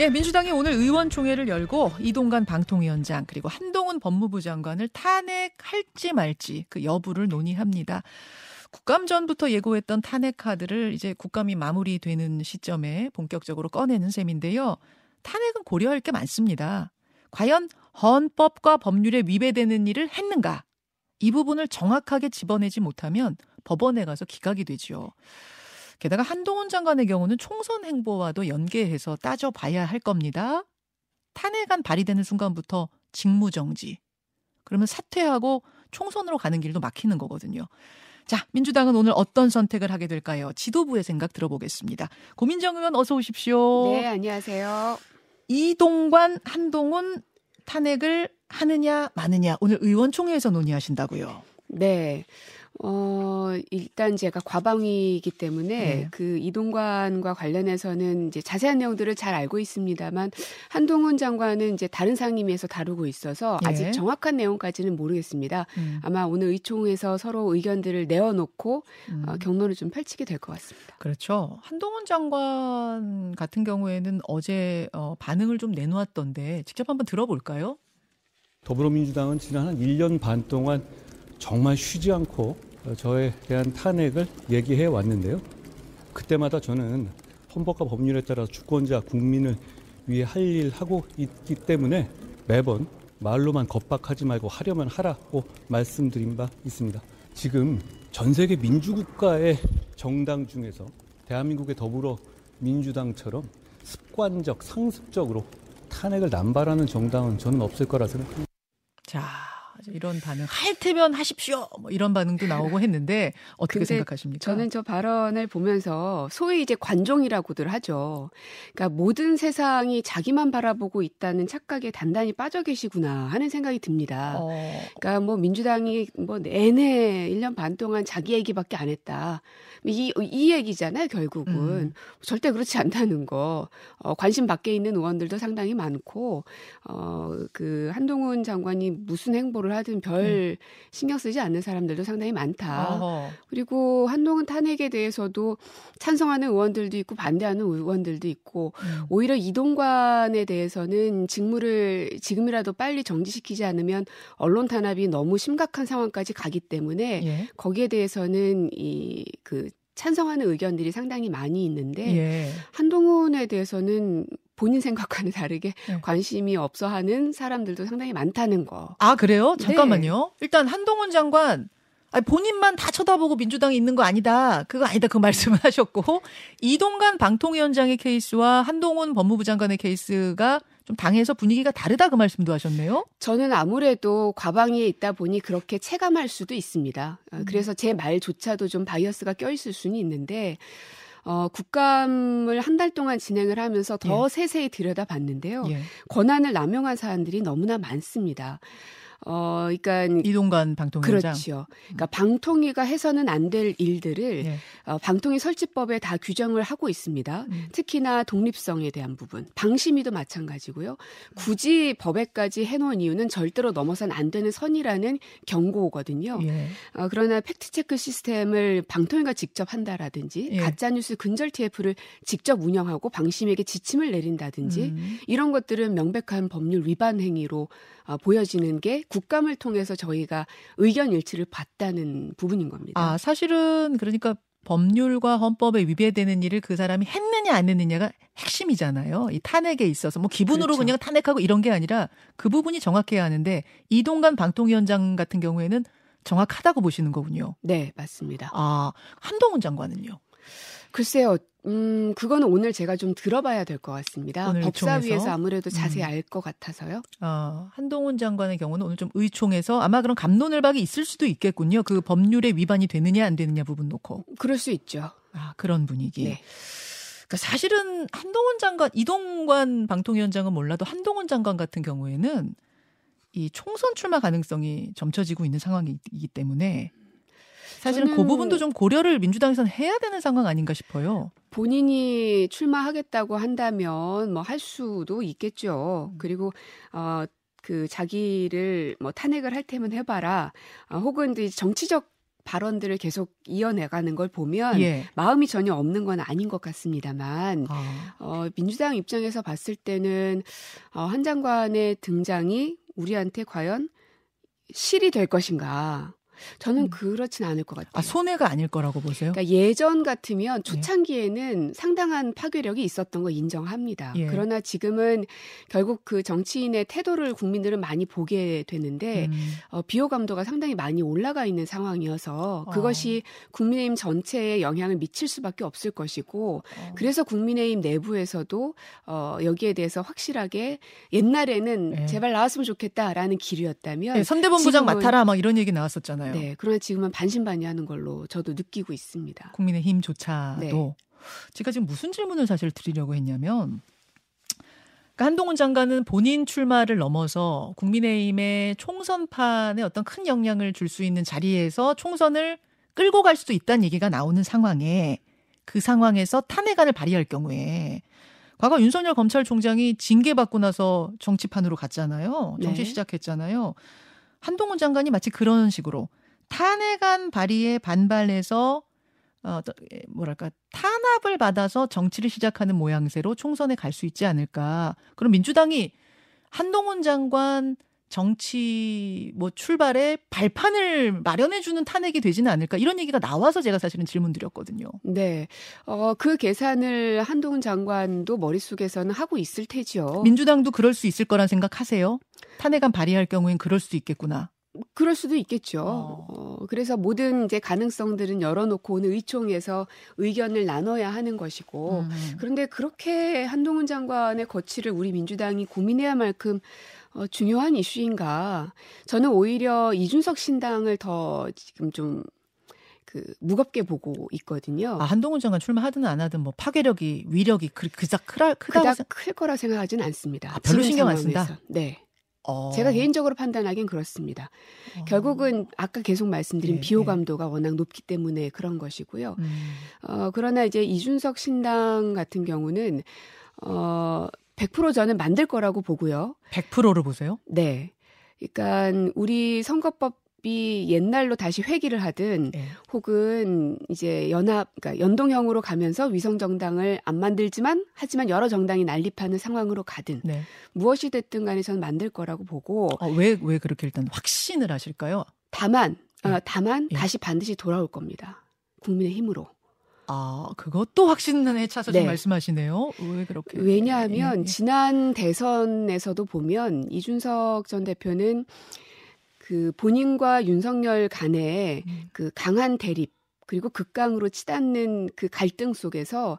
예, 민주당이 오늘 의원총회를 열고 이동관 방통위원장 그리고 한동훈 법무부 장관을 탄핵할지 말지 그 여부를 논의합니다. 국감 전부터 예고했던 탄핵 카드를 이제 국감이 마무리되는 시점에 본격적으로 꺼내는 셈인데요. 탄핵은 고려할 게 많습니다. 과연 헌법과 법률에 위배되는 일을 했는가? 이 부분을 정확하게 집어내지 못하면 법원에 가서 기각이 되죠. 게다가 한동훈 장관의 경우는 총선 행보와도 연계해서 따져봐야 할 겁니다. 탄핵안 발의되는 순간부터 직무정지. 그러면 사퇴하고 총선으로 가는 길도 막히는 거거든요. 자, 민주당은 오늘 어떤 선택을 하게 될까요? 지도부의 생각 들어보겠습니다. 고민정 의원 어서 오십시오. 네, 안녕하세요. 이동관, 한동훈 탄핵을 하느냐 마느냐 오늘 의원총회에서 논의하신다고요. 네. 어, 일단 제가 과방위이기 때문에 네. 그 이동관과 관련해서는 이제 자세한 내용들을 잘 알고 있습니다만 한동훈 장관은 이제 다른 상임위에서 다루고 있어서 네. 아직 정확한 내용까지는 모르겠습니다. 음. 아마 오늘 의총에서 서로 의견들을 내어놓고 음. 어, 경론을 좀 펼치게 될 것 같습니다. 그렇죠. 한동훈 장관 같은 경우에는 어제 어, 반응을 좀 내놓았던데 직접 한번 들어볼까요? 더불어민주당은 지난 한 1년 반 동안 정말 쉬지 않고 저에 대한 탄핵을 얘기해 왔는데요. 그때마다 저는 헌법과 법률에 따라 주권자 국민을 위해 할 일 하고 있기 때문에 매번 말로만 겁박하지 말고 하려면 하라고 말씀드린 바 있습니다. 지금 전 세계 민주국가의 정당 중에서 대한민국의 더불어 민주당처럼 습관적 상습적으로 탄핵을 남발하는 정당은 저는 없을 거라 생각합니다. 자, 이런 반응 할 테면 하십시오. 뭐 이런 반응도 나오고 했는데 어떻게 생각하십니까? 저는 저 발언을 보면서 소위 이제 관종이라고들 하죠. 그러니까 모든 세상이 자기만 바라보고 있다는 착각에 단단히 빠져 계시구나 하는 생각이 듭니다. 어. 그러니까 뭐 민주당이 뭐 내내 1년 반 동안 자기 얘기밖에 안 했다. 이, 이 얘기잖아요, 결국은. 음. 절대 그렇지 않다는 거. 어, 관심 밖에 있는 의원들도 상당히 많고, 어, 그 한동훈 장관이 무슨 행보를 하든 별 음. 신경 쓰지 않는 사람들도 상당히 많다. 어허. 그리고 한동훈 탄핵에 대해서도 찬성하는 의원들도 있고 반대하는 의원들도 있고, 음. 오히려 이동관에 대해서는 직무를 지금이라도 빨리 정지시키지 않으면 언론 탄압이 너무 심각한 상황까지 가기 때문에 예. 거기에 대해서는 이그 찬성하는 의견들이 상당히 많이 있는데 예. 한동훈에 대해서는 본인 생각과는 다르게 네. 관심이 없어 하는 사람들도 상당히 많다는 거. 아, 그래요? 잠깐만요. 네. 일단 한동훈 장관 아니, 본인만 다 쳐다보고 민주당이 있는 거 아니다. 그거 아니다. 그 말씀을 하셨고 이동관 방통위원장의 케이스와 한동훈 법무부 장관의 케이스가 좀 당에서 분위기가 다르다 그 말씀도 하셨네요. 저는 아무래도 과방위에 있다 보니 그렇게 체감할 수도 있습니다. 어, 음. 그래서 제 말조차도 좀 bias가 껴 있을 수는 있는데 어, 국감을 한 달 동안 진행을 하면서 더 예. 세세히 들여다봤는데요. 예. 권한을 남용한 사안들이 너무나 많습니다. 어, 그러니까 이동관 방통위원장 그렇죠. 그러니까 방통위가 해서는 안 될 일들을 네. 어, 방통위 설치법에 다 규정을 하고 있습니다. 음. 특히나 독립성에 대한 부분, 방심위도 마찬가지고요. 굳이 법에까지 해놓은 이유는 절대로 넘어선 안 되는 선이라는 경고거든요. 예. 어, 그러나 팩트 체크 시스템을 방통위가 직접 한다라든지 예. 가짜 뉴스 근절 TF를 직접 운영하고 방심에게 지침을 내린다든지 음. 이런 것들은 명백한 법률 위반 행위로 어, 보여지는 게 국감을 통해서 저희가 의견 일치를 봤다는 부분인 겁니다. 아, 사실은 그러니까 법률과 헌법에 위배되는 일을 그 사람이 했느냐 안 했느냐가 핵심이잖아요. 이 탄핵에 있어서 뭐 기분으로 그렇죠. 그냥 탄핵하고 이런 게 아니라 그 부분이 정확해야 하는데 이동관 방통위원장 같은 경우에는 정확하다고 보시는 거군요. 네, 맞습니다. 아, 한동훈 장관은요? 글쎄요. 음, 그거는 오늘 제가 좀 들어봐야 될 것 같습니다. 법사위에서 아무래도 자세히 음. 알것 같아서요. 어, 한동훈 장관의 경우는 오늘 좀 의총에서 아마 그런 감론을박이 있을 수도 있겠군요. 그 법률에 위반이 되느냐 안 되느냐 부분 놓고. 그럴 수 있죠. 아, 그런 분위기. 네. 그러니까 사실은 한동훈 장관, 이동관 방통위원장은 몰라도 한동훈 장관 같은 경우에는 이 총선 출마 가능성이 점쳐지고 있는 상황이기 때문에 사실은 그 부분도 좀 고려를 민주당에서는 해야 되는 상황 아닌가 싶어요. 본인이 출마하겠다고 한다면 뭐 할 수도 있겠죠. 그리고 어 그 자기를 뭐 탄핵을 할 테면 해봐라. 어, 혹은 정치적 발언들을 계속 이어내가는 걸 보면 예. 마음이 전혀 없는 건 아닌 것 같습니다만 아. 어, 민주당 입장에서 봤을 때는 어, 한 장관의 등장이 우리한테 과연 실이 될 것인가 저는 음. 그렇진 않을 것 같아요. 아, 손해가 아닐 거라고 보세요? 그러니까 예전 같으면 네. 초창기에는 네. 상당한 파괴력이 있었던 거 인정합니다. 예. 그러나 지금은 결국 그 정치인의 태도를 국민들은 많이 보게 되는데 음. 어, 비호감도가 상당히 많이 올라가 있는 상황이어서 어. 그것이 어. 국민의힘 전체에 영향을 미칠 수밖에 없을 것이고 어. 그래서 국민의힘 내부에서도 어, 여기에 대해서 확실하게 옛날에는 네. 제발 나왔으면 좋겠다라는 길이었다면 네, 선대본부장 맡아라 막 이런 얘기 나왔었잖아요. 있어요. 네. 그러나 지금은 반신반의하는 걸로 저도 느끼고 있습니다. 국민의힘조차도 네. 제가 지금 무슨 질문을 사실 드리려고 했냐면 그러니까 한동훈 장관은 본인 출마를 넘어서 국민의힘의 총선판에 어떤 큰 영향을 줄 수 있는 자리에서 총선을 끌고 갈 수도 있다는 얘기가 나오는 상황에 그 상황에서 탄핵안을 발의할 경우에 과거 윤석열 검찰총장이 징계받고 나서 정치판으로 갔잖아요. 정치 네. 시작했잖아요. 한동훈 장관이 마치 그런 식으로 탄핵안 발의에 반발해서 어, 예, 뭐랄까 탄압을 받아서 정치를 시작하는 모양새로 총선에 갈 수 있지 않을까. 그럼 민주당이 한동훈 장관 정치 뭐 출발에 발판을 마련해 주는 탄핵이 되지는 않을까 이런 얘기가 나와서 제가 사실은 질문 드렸거든요. 네. 어, 그 계산을 한동훈 장관도 머릿속에서는 하고 있을 테죠. 민주당도 그럴 수 있을 거란 생각하세요? 탄핵안 발의할 경우엔 그럴 수도 있겠구나. 그럴 수도 있겠죠. 어. 어. 그래서 모든 이제 가능성들은 열어놓고 오늘 의총에서 의견을 나눠야 하는 것이고, 음. 그런데 그렇게 한동훈 장관의 거취를 우리 민주당이 고민해야 만큼 어, 중요한 이슈인가? 저는 오히려 이준석 신당을 더 지금 좀그 무겁게 보고 있거든요. 아, 한동훈 장관 출마하든 안 하든 뭐 파괴력이 위력이 그, 그닥 크다 그닥 클 거라 생각하지는 않습니다. 아, 별로 신경 안 쓴다. 네. 어. 제가 개인적으로 판단하기엔 그렇습니다. 어. 결국은 아까 계속 말씀드린 네, 비호감도가 네. 워낙 높기 때문에 그런 것이고요. 음. 어, 그러나 이제 이준석 신당 같은 경우는 어, 100% 저는 만들 거라고 보고요. 100%를 보세요? 네. 그러니까 우리 선거법 이 옛날로 다시 회귀를 하든 네. 혹은 이제 연합 그러니까 연동형으로 가면서 위성 정당을 안 만들지만 하지만 여러 정당이 난립하는 상황으로 가든 네. 무엇이 됐든 간에 저는 만들 거라고 보고 왜왜 어, 왜 그렇게 일단 확신을 하실까요? 다만 네. 어, 다만 예. 다시 반드시 돌아올 겁니다. 국민의 힘으로. 아, 그것도 확신에 차서 네. 말씀하시네요. 왜 그렇게? 왜냐하면 예, 예. 지난 대선에서도 보면 이준석 전 대표는 그 본인과 윤석열 간의 음. 그 강한 대립 그리고 극강으로 치닫는 그 갈등 속에서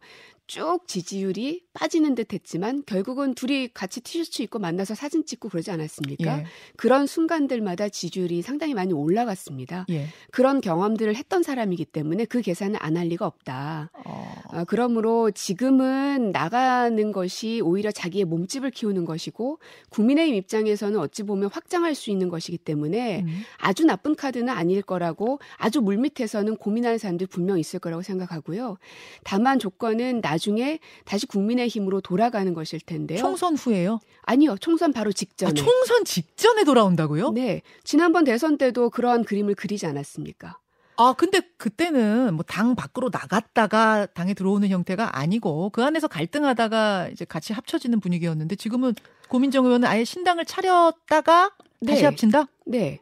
쭉 지지율이 빠지는 듯 했지만 결국은 둘이 같이 티셔츠 입고 만나서 사진 찍고 그러지 않았습니까? 예. 그런 순간들마다 지지율이 상당히 많이 올라갔습니다. 예. 그런 경험들을 했던 사람이기 때문에 그 계산을 안 할 리가 없다. 어. 어, 그러므로 지금은 나가는 것이 오히려 자기의 몸집을 키우는 것이고 국민의힘 입장에서는 어찌 보면 확장할 수 있는 것이기 때문에 음. 아주 나쁜 카드는 아닐 거라고 아주 물밑에서는 고민하는 사람들이 분명 있을 거라고 생각하고요. 다만 조건은 나 중에 다시 국민의힘으로 돌아가는 것일 텐데요. 총선 후에요? 아니요. 총선 바로 직전에. 아, 총선 직전에 돌아온다고요? 네. 지난번 대선 때도 그러한 그림을 그리지 않았습니까? 아, 근데 그때는 뭐 당 밖으로 나갔다가 당에 들어오는 형태가 아니고 그 안에서 갈등하다가 이제 같이 합쳐지는 분위기였는데 지금은 고민정 의원은 아예 신당을 차렸다가 다시 네. 합친다? 네.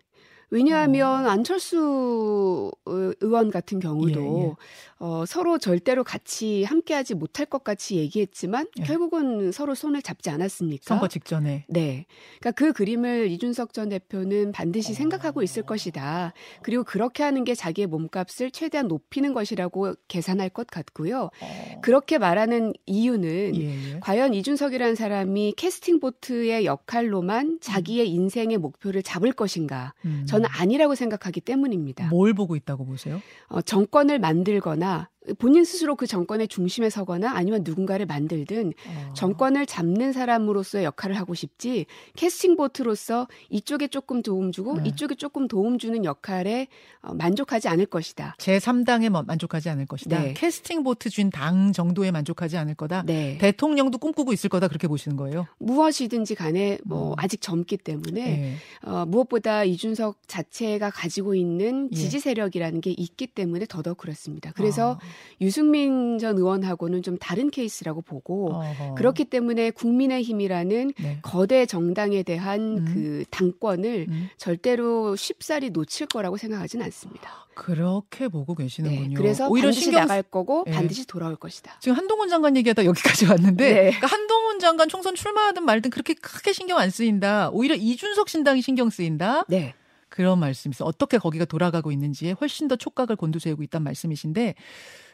왜냐하면 어. 안철수 의원 같은 경우도 예, 예. 어, 서로 절대로 같이 함께하지 못할 것 같이 얘기했지만 예. 결국은 서로 손을 잡지 않았습니까? 선거 직전에. 네. 그러니까 그 그림을 이준석 전 대표는 반드시 어. 생각하고 있을 것이다. 그리고 그렇게 하는 게 자기의 몸값을 최대한 높이는 것이라고 계산할 것 같고요. 어. 그렇게 말하는 이유는 예, 예. 과연 이준석이라는 사람이 캐스팅 보트의 역할로만 자기의 음. 인생의 목표를 잡을 것인가? 음. 저는 아니라고 생각하기 때문입니다. 뭘 보고 있다고 보세요? 어, 정권을 만들거나 본인 스스로 그 정권의 중심에 서거나 아니면 누군가를 만들든 어. 정권을 잡는 사람으로서의 역할을 하고 싶지 캐스팅 보트로서 이쪽에 조금 도움 주고 네. 이쪽에 조금 도움 주는 역할에 어, 만족하지 않을 것이다. 제 3당에 뭐 만족하지 않을 것이다. 네. 캐스팅 보트 준 당 정도에 만족하지 않을 거다. 네. 대통령도 꿈꾸고 있을 거다 그렇게 보시는 거예요. 무엇이든지 간에 뭐 어. 아직 젊기 때문에 네. 어, 무엇보다 이준석 자체가 가지고 있는 예. 지지 세력이라는 게 있기 때문에 더더욱 그렇습니다. 그래서 어. 유승민 전 의원하고는 좀 다른 케이스라고 보고 어허. 그렇기 때문에 국민의힘이라는 네. 거대 정당에 대한 음. 그 당권을 음. 절대로 쉽사리 놓칠 거라고 생각하지는 않습니다. 그렇게 보고 계시는군요. 네, 그래서 오히려 반드시 신경... 나갈 거고 네. 반드시 돌아올 것이다. 지금 한동훈 장관 얘기하다 여기까지 왔는데 네. 그러니까 한동훈 장관 총선 출마하든 말든 그렇게 크게 신경 안 쓰인다. 오히려 이준석 신당이 신경 쓰인다. 네. 그런 말씀이세요. 어떻게 거기가 돌아가고 있는지에 훨씬 더 촉각을 곤두세우고 있다는 말씀이신데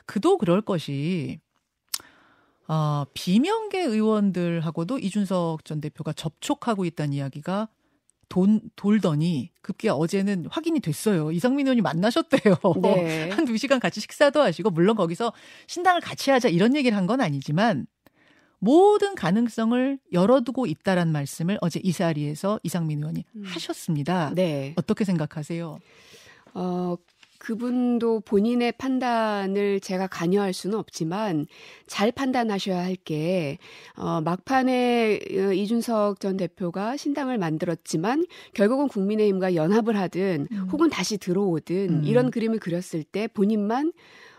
그도 그럴 것이 아, 비명계 의원들하고도 이준석 전 대표가 접촉하고 있다는 이야기가 돈, 돌더니 급기야 어제는 확인이 됐어요. 이상민 의원이 만나셨대요. 네. 한두 시간 같이 식사도 하시고 물론 거기서 신당을 같이 하자 이런 얘기를 한 건 아니지만 모든 가능성을 열어두고 있다란 말씀을 어제 이 자리에서 이상민 의원이 음. 하셨습니다. 네. 어떻게 생각하세요? 어, 그분도 본인의 판단을 제가 관여할 수는 없지만 잘 판단하셔야 할 게 어, 막판에 어, 이준석 전 대표가 신당을 만들었지만 결국은 국민의힘과 연합을 하든 음. 혹은 다시 들어오든 음. 이런 그림을 그렸을 때 본인만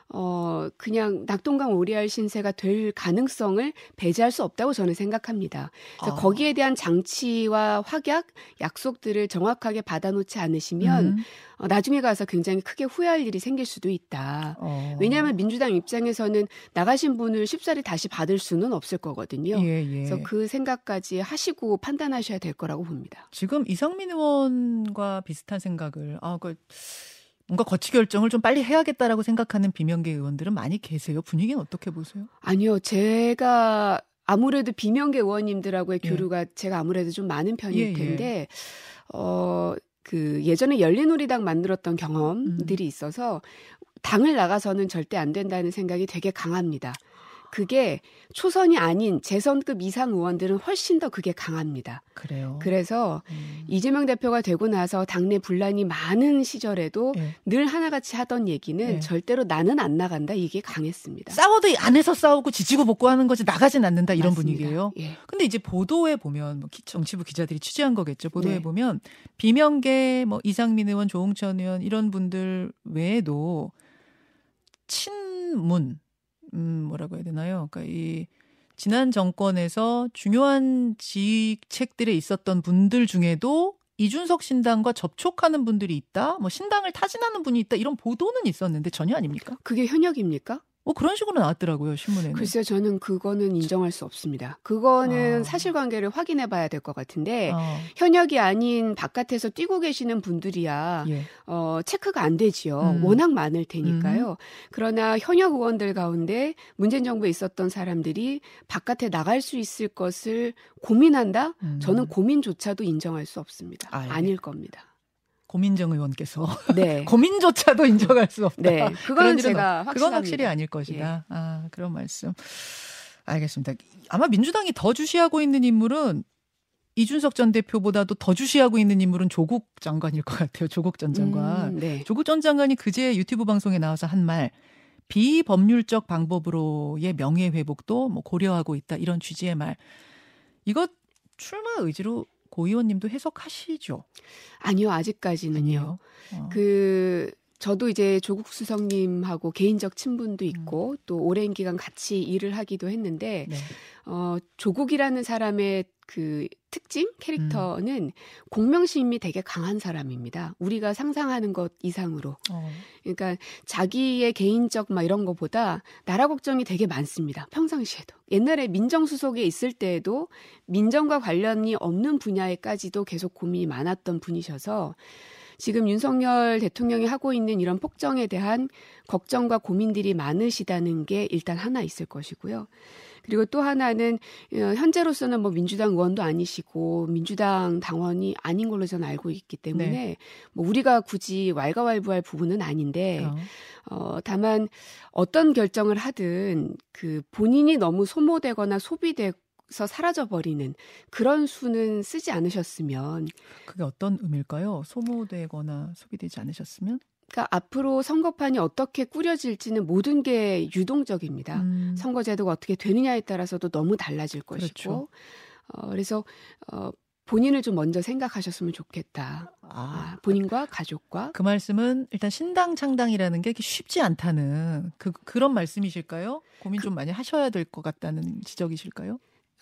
어, 그냥 낙동강 오리알 신세가 될 가능성을 배제할 수 없다고 저는 생각합니다. 그래서 아. 거기에 대한 장치와 확약, 약속들을 정확하게 받아놓지 않으시면 음. 어, 나중에 가서 굉장히 크게 후회할 일이 생길 수도 있다. 어. 왜냐하면 민주당 입장에서는 나가신 분을 쉽사리 다시 받을 수는 없을 거거든요. 예, 예. 그래서 그 생각까지 하시고 판단하셔야 될 거라고 봅니다. 지금 이상민 의원과 비슷한 생각을 아, 그 뭔가 거치 결정을 좀 빨리 해야겠다라고 생각하는 비명계 의원들은 많이 계세요. 분위기는 어떻게 보세요? 아니요, 제가 아무래도 비명계 의원님들하고의 예. 교류가 예. 제가 아무래도 좀 많은 편일 예, 예. 텐데, 예. 어, 그 예전에 열린우리당 만들었던 경험들이 음. 있어서 당을 나가서는 절대 안 된다는 생각이 되게 강합니다. 그게 초선이 아닌 재선급 이상 의원들은 훨씬 더 그게 강합니다. 그래요. 그래서 음. 이재명 대표가 되고 나서 당내 분란이 많은 시절에도 네. 늘 하나같이 하던 얘기는 네. 절대로 나는 안 나간다 이게 강했습니다. 싸워도 안에서 싸우고 지지고 볶고 하는 거지 나가진 않는다 이런 맞습니다. 분위기예요. 예. 근데 이제 보도에 보면 뭐 정치부 기자들이 취재한 거겠죠. 보도에 네. 보면 비명계 뭐 이상민 의원, 조홍천 의원 이런 분들 외에도 친문 음, 뭐라고 해야 되나요? 그러니까 이 지난 정권에서 중요한 직책들에 있었던 분들 중에도 이준석 신당과 접촉하는 분들이 있다, 뭐 신당을 타진하는 분이 있다 이런 보도는 있었는데 전혀 아닙니까? 그게 현역입니까? 뭐 그런 식으로 나왔더라고요 신문에는. 글쎄요, 저는 그거는 인정할 수 없습니다. 그거는 어. 사실관계를 확인해봐야 될 것 같은데 어. 현역이 아닌 바깥에서 뛰고 계시는 분들이야 예. 어, 체크가 안 되지요. 음. 워낙 많을 테니까요. 음. 그러나 현역 의원들 가운데 문재인 정부에 있었던 사람들이 바깥에 나갈 수 있을 것을 고민한다? 음. 저는 고민조차도 인정할 수 없습니다. 아, 예. 아닐 겁니다. 고민정 의원께서 네. 고민조차도 인정할 수 없다. 네, 그건 제가 확실합니다. 그건 확실히 아닐 것이다. 예. 아 그런 말씀. 알겠습니다. 아마 민주당이 더 주시하고 있는 인물은 이준석 전 대표보다도 더 주시하고 있는 인물은 조국 장관일 것 같아요. 조국 전 장관. 음, 네. 조국 전 장관이 그제 유튜브 방송에 나와서 한 말. 비법률적 방법으로의 명예 회복도 뭐 고려하고 있다 이런 취지의 말. 이거 출마 의지로 고 의원님도 해석하시죠? 아니요, 아직까지는요. 어. 그 저도 이제 조국 수석님하고 개인적 친분도 음. 있고 음. 또 오랜 기간 같이 일을 하기도 했는데 네. 어 조국이라는 사람의 그 특징 캐릭터는 음. 공명심이 되게 강한 사람입니다. 우리가 상상하는 것 이상으로. 어. 그러니까 자기의 개인적 막 이런 거보다 나라 걱정이 되게 많습니다. 평상시에도. 옛날에 민정수석에 있을 때에도 민정과 관련이 없는 분야에까지도 계속 고민이 많았던 분이셔서 지금 윤석열 대통령이 하고 있는 이런 폭정에 대한 걱정과 고민들이 많으시다는 게 일단 하나 있을 것이고요. 그리고 또 하나는 어, 현재로서는 뭐 민주당 의원도 아니시고 민주당 당원이 아닌 걸로 저는 알고 있기 때문에 네. 뭐 우리가 굳이 왈가왈부할 부분은 아닌데 어. 어, 다만 어떤 결정을 하든 그 본인이 너무 소모되거나 소비되고 서 사라져 버리는 그런 수는 쓰지 않으셨으면 그게 어떤 의미일까요? 소모되거나 소비되지 않으셨으면? 그러니까 앞으로 선거판이 어떻게 꾸려질지는 모든 게 유동적입니다. 음. 선거제도가 어떻게 되느냐에 따라서도 너무 달라질 것이고, 그렇죠. 어, 그래서 어, 본인을 좀 먼저 생각하셨으면 좋겠다. 아, 아, 본인과 가족과 그 말씀은 일단 신당 창당이라는 게 쉽지 않다는 그 그런 말씀이실까요? 고민 좀 많이 하셔야 될 것 같다는 지적이실까요?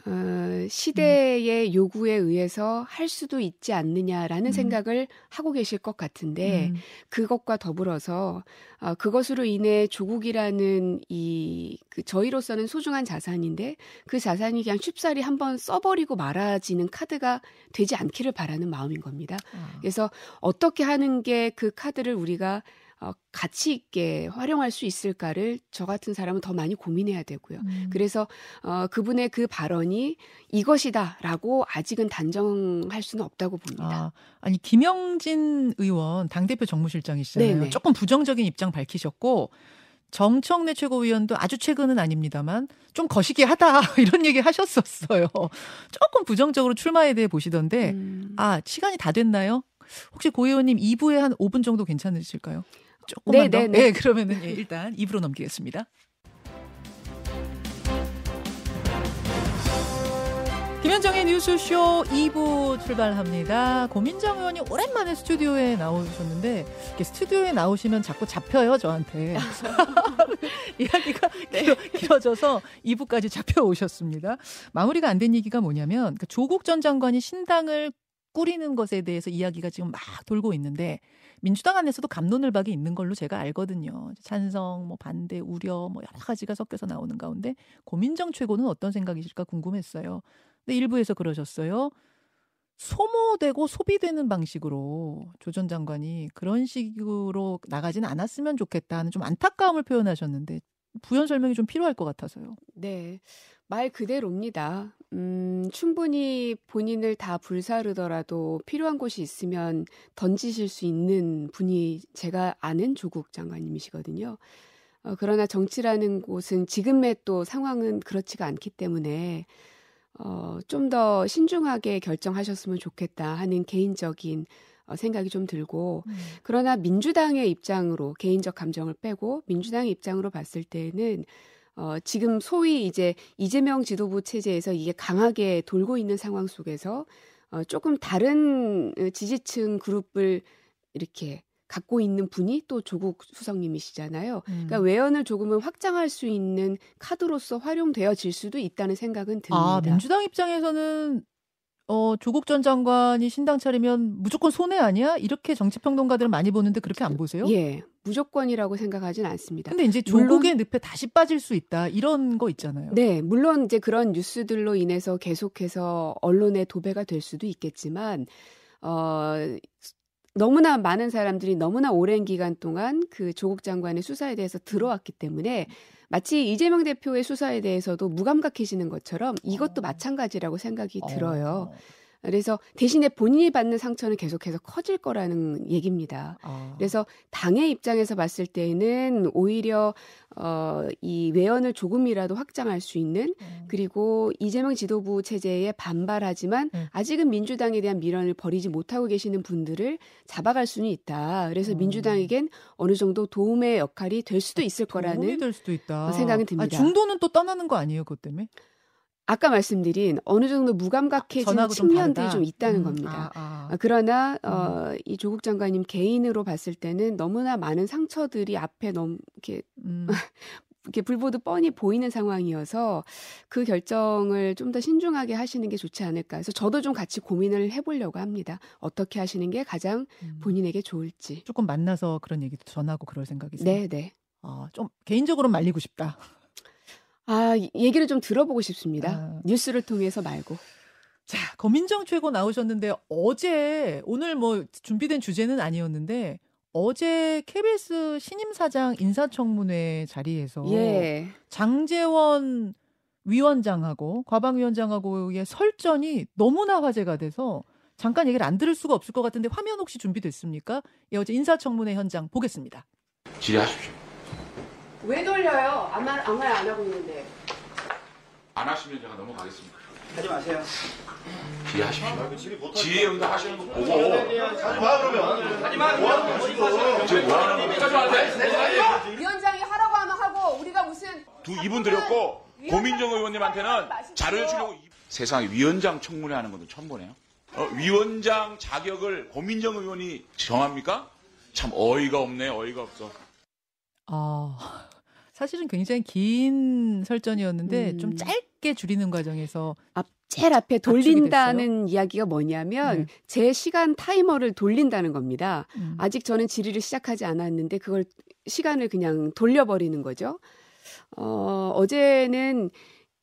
어, 시대의 음. 요구에 의해서 할 수도 있지 않느냐라는 음. 생각을 하고 계실 것 같은데 음. 그것과 더불어서 어, 그것으로 인해 조국이라는 이 그 저희로서는 소중한 자산인데 그 자산이 그냥 쉽사리 한번 써버리고 말아지는 카드가 되지 않기를 바라는 마음인 겁니다. 아. 그래서 어떻게 하는 게 그 카드를 우리가 어, 가치 있게 활용할 수 있을까를 저 같은 사람은 더 많이 고민해야 되고요. 음. 그래서 어, 그분의 그 발언이 이것이다라고 아직은 단정할 수는 없다고 봅니다. 아, 니 김영진 의원 당대표 정무실장이시잖아요. 네네. 조금 부정적인 입장 밝히셨고 정청래 최고위원도 아주 최근은 아닙니다만 좀 거시기 하다 이런 얘기 하셨었어요. 조금 부정적으로 출마에 대해 보시던데 음. 아 시간이 다 됐나요? 혹시 고 의원님 2부에 한 5분 정도 괜찮으실까요? 조금만 네, 더. 네, 네. 네 그러면은 예, 일단 입으로 넘기겠습니다. 김현정의 뉴스쇼 2부 출발합니다. 고민정 의원이 오랜만에 스튜디오에 나오셨는데 스튜디오에 나오시면 자꾸 잡혀요 저한테 이야기가 네. 길어, 져서 2부까지 잡혀 오셨습니다. 마무리가 안 된 얘기가 뭐냐면 그 조국 전 장관이 신당을 꾸리는 것에 대해서 이야기가 지금 막 돌고 있는데 민주당 안에서도 감론을박이 있는 걸로 제가 알거든요. 찬성, 뭐 반대, 우려, 뭐 여러 가지가 섞여서 나오는 가운데 고민정 최고는 어떤 생각이실까 궁금했어요. 근데 일부에서 그러셨어요. 소모되고 소비되는 방식으로 조 전 장관이 그런 식으로 나가지는 않았으면 좋겠다는 좀 안타까움을 표현하셨는데 부연 설명이 좀 필요할 것 같아서요. 네. 말 그대로입니다. 음, 충분히 본인을 다 불사르더라도 필요한 곳이 있으면 던지실 수 있는 분이 제가 아는 조국 장관님이시거든요. 어, 그러나 정치라는 곳은 지금의 또 상황은 그렇지가 않기 때문에 어, 좀 더 신중하게 결정하셨으면 좋겠다 하는 개인적인 어, 생각이 좀 들고 음. 그러나 민주당의 입장으로 개인적 감정을 빼고 민주당의 입장으로 봤을 때는 어, 지금 소위 이제 이재명 지도부 체제에서 이게 강하게 돌고 있는 상황 속에서 어, 조금 다른 어, 지지층 그룹을 이렇게 갖고 있는 분이 또 조국 수석님이시잖아요. 그러니까 음. 그러니까 외연을 조금은 확장할 수 있는 카드로서 활용되어질 수도 있다는 생각은 듭니다. 아, 민주당 입장에서는 어, 조국 전 장관이 신당 차리면 무조건 손해 아니야? 이렇게 정치 평론가들은 많이 보는데 그렇게 안 보세요? 예. 무조건이라고 생각하진 않습니다. 근데 이제 조국의 늪에 다시 빠질 수 있다. 이런 거 있잖아요. 네. 물론 이제 그런 뉴스들로 인해서 계속해서 언론의 도배가 될 수도 있겠지만, 어, 너무나 많은 사람들이 너무나 오랜 기간 동안 그 조국 장관의 수사에 대해서 들어왔기 때문에 마치 이재명 대표의 수사에 대해서도 무감각해지는 것처럼 이것도 어. 마찬가지라고 생각이 어. 들어요. 그래서 대신에 본인이 받는 상처는 계속해서 커질 거라는 얘기입니다. 아. 그래서 당의 입장에서 봤을 때는 오히려 어, 이 외연을 조금이라도 확장할 수 있는 음. 그리고 이재명 지도부 체제에 반발하지만 음. 아직은 민주당에 대한 미련을 버리지 못하고 계시는 분들을 잡아갈 수는 있다. 그래서 음. 민주당에겐 어느 정도 도움의 역할이 될 수도 있을 거라는 될 수도. 생각은 듭니다. 아, 중도는 또 떠나는 거 아니에요, 그것 때문에? 아까 말씀드린 어느 정도 무감각해진 아, 측면들이 좀, 좀 있다는 음, 겁니다. 아, 아. 아 그러나 음. 어, 이 조국 장관님 개인으로 봤을 때는 너무나 많은 상처들이 앞에 너무 이렇게 음. 이렇게 불보듯 뻔히 보이는 상황이어서 그 결정을 좀 더 신중하게 하시는 게 좋지 않을까. 그래서 저도 좀 같이 고민을 해보려고 합니다. 어떻게 하시는 게 가장 음. 본인에게 좋을지. 조금 만나서 그런 얘기도 전하고 그럴 생각이세요? 네, 네. 아, 좀 개인적으로 말리고 싶다. 아, 얘기를 좀 들어보고 싶습니다. 아. 뉴스를 통해서 말고. 자, 거민정 최고 나오셨는데 어제 오늘 뭐 준비된 주제는 아니었는데 어제 KBS 신임 사장 인사청문회 자리에서 예. 장재원 위원장하고 과방위원장하고의 설전이 너무나 화제가 돼서 잠깐 얘기를 안 들을 수가 없을 것 같은데 화면 혹시 준비됐습니까? 예, 어제 인사청문회 현장 보겠습니다. 질의하십시오. 왜 돌려요? 아무 말, 아무 말 안 하고 있는데. 안 하시면 제가 넘어가겠습니다. 하지 마세요. 질의하십시오. 질의 응답하시는 거 보고 하지 마 그러면. 하지 마. 뭐 하는 거지 이거. 지금 뭐 하는 겁니까? 하는데 위원장이 하라고 하면 하고 우리가 무슨 두 이분 드렸고 고민정 의원님한테는 자료 주려고 이- 세상에 위원장 청문회 하는 것도 처음 보네요. 어, 위원장 자격을 고민정 의원이 정합니까? 참 어이가 없네, 어이가 없어. 아, 사실은 굉장히 긴 설전이었는데 음. 좀 짧게 줄이는 과정에서 앞, 제일 앞에 돌린다는 이야기가 뭐냐면 네. 제 시간 타이머를 돌린다는 겁니다. 음. 아직 저는 질의를 시작하지 않았는데 그걸 시간을 그냥 돌려버리는 거죠. 어, 어제는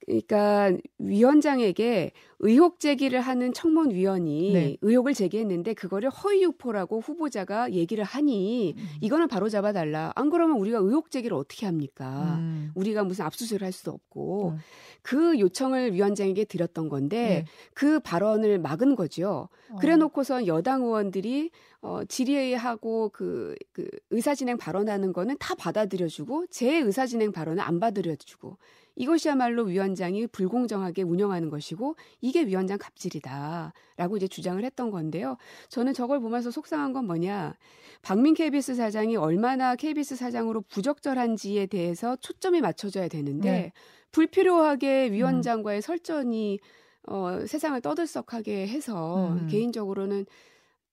그러니까 위원장에게 의혹 제기를 하는 청문 위원이 네. 의혹을 제기했는데 그거를 허위 유포라고 후보자가 얘기를 하니 음. 이거는 바로 잡아 달라. 안 그러면 우리가 의혹 제기를 어떻게 합니까? 음. 우리가 무슨 압수수색을 할 수도 없고 음. 그 요청을 위원장에게 드렸던 건데 네. 그 발언을 막은 거죠. 어. 그래놓고선 여당 의원들이 어, 질의하고 그, 그 의사진행 발언하는 거는 다 받아들여주고 제 의사진행 발언은 안 받아들여주고 이것이야말로 위원장이 불공정하게 운영하는 것이고 이게 위원장 갑질이다라고 이제 주장을 했던 건데요. 저는 저걸 보면서 속상한 건 뭐냐. 박민 KBS 사장이 얼마나 KBS 사장으로 부적절한지에 대해서 초점이 맞춰져야 되는데 네. 불필요하게 위원장과의 설전이 어, 세상을 떠들썩하게 해서 음. 개인적으로는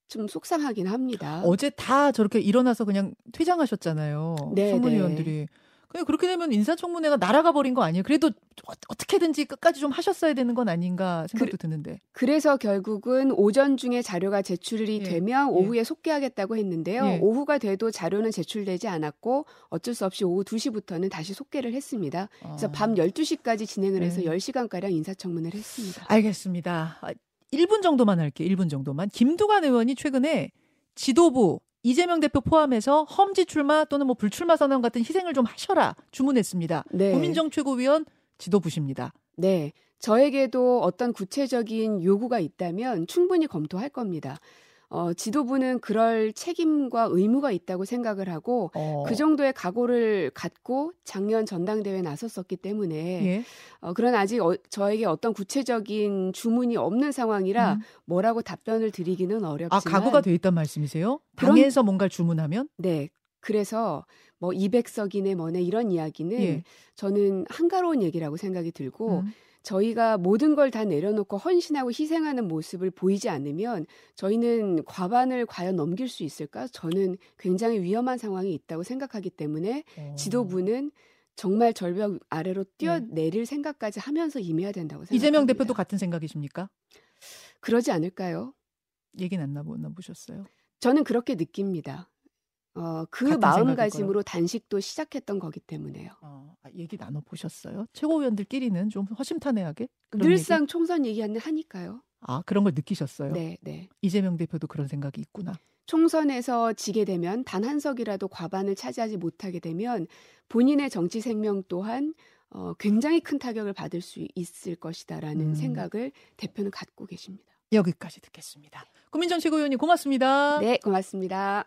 좀 속상하긴 합니다. 어제 다 저렇게 일어나서 그냥 퇴장하셨잖아요. 네, 청문위원들이. 그냥 그렇게 되면 인사청문회가 날아가 버린 거 아니에요? 그래도 어- 어떻게든지 끝까지 좀 하셨어야 되는 건 아닌가 생각도 드는데. 그래서 결국은 오전 중에 자료가 제출이 예, 되면 오후에 속개하겠다고 했는데요. 예. 오후가 돼도 자료는 제출되지 않았고 어쩔 수 없이 오후 2시부터는 다시 속개를 했습니다. 그래서 아. 밤 12시까지 진행을 해서 네. 10시간가량 인사청문회를 했습니다. 알겠습니다. 아, 1분 정도만 할게요. 1분 정도만. 김두관 의원이 최근에 지도부 이재명 대표 포함해서 험지 출마 또는 뭐 불출마 선언 같은 희생을 좀 하셔라 주문했습니다. 네. 고민정 최고위원 지도부십니다. 네. 저에게도 어떤 구체적인 요구가 있다면 충분히 검토할 겁니다. 어, 지도부는 그럴 책임과 의무가 있다고 생각을 하고 어, 그 정도의 각오를 갖고 작년 전당대회에 나섰었기 때문에 예. 어, 그런 아직 어, 저에게 어떤 구체적인 주문이 없는 상황이라 음. 뭐라고 답변을 드리기는 어렵지만 아 각오가 돼 있단 말씀이세요? 당에서 뭔가를 주문하면? 네. 그래서 뭐 200석이네 뭐네 이런 이야기는 예. 저는 한가로운 얘기라고 생각이 들고 음. 저희가 모든 걸 다 내려놓고 헌신하고 희생하는 모습을 보이지 않으면 저희는 과반을 과연 넘길 수 있을까? 저는 굉장히 위험한 상황이 있다고 생각하기 때문에 어. 지도부는 정말 절벽 아래로 뛰어내릴 생각까지 하면서 임해야 된다고 생각합니다. 네. 이재명 대표도 같은 생각이십니까? 그러지 않을까요? 얘기는 안 나보, 나 보셨어요? 저는 그렇게 느낍니다. 어, 그 마음가짐으로 단식도 시작했던 거기 때문에요. 어, 아, 얘기 나눠 보셨어요? 최고위원들끼리는 좀 허심탄회하게 늘상 얘기? 총선 얘기하는 하니까요. 아 그런 걸 느끼셨어요? 네, 네. 이재명 대표도 그런 생각이 있구나. 총선에서 지게 되면 단 한 석이라도 과반을 차지하지 못하게 되면 본인의 정치 생명 또한 어, 굉장히 큰 타격을 받을 수 있을 것이다라는 음. 생각을 대표는 갖고 계십니다. 여기까지 듣겠습니다. 고민정 최고위원님 고맙습니다. 네, 고맙습니다.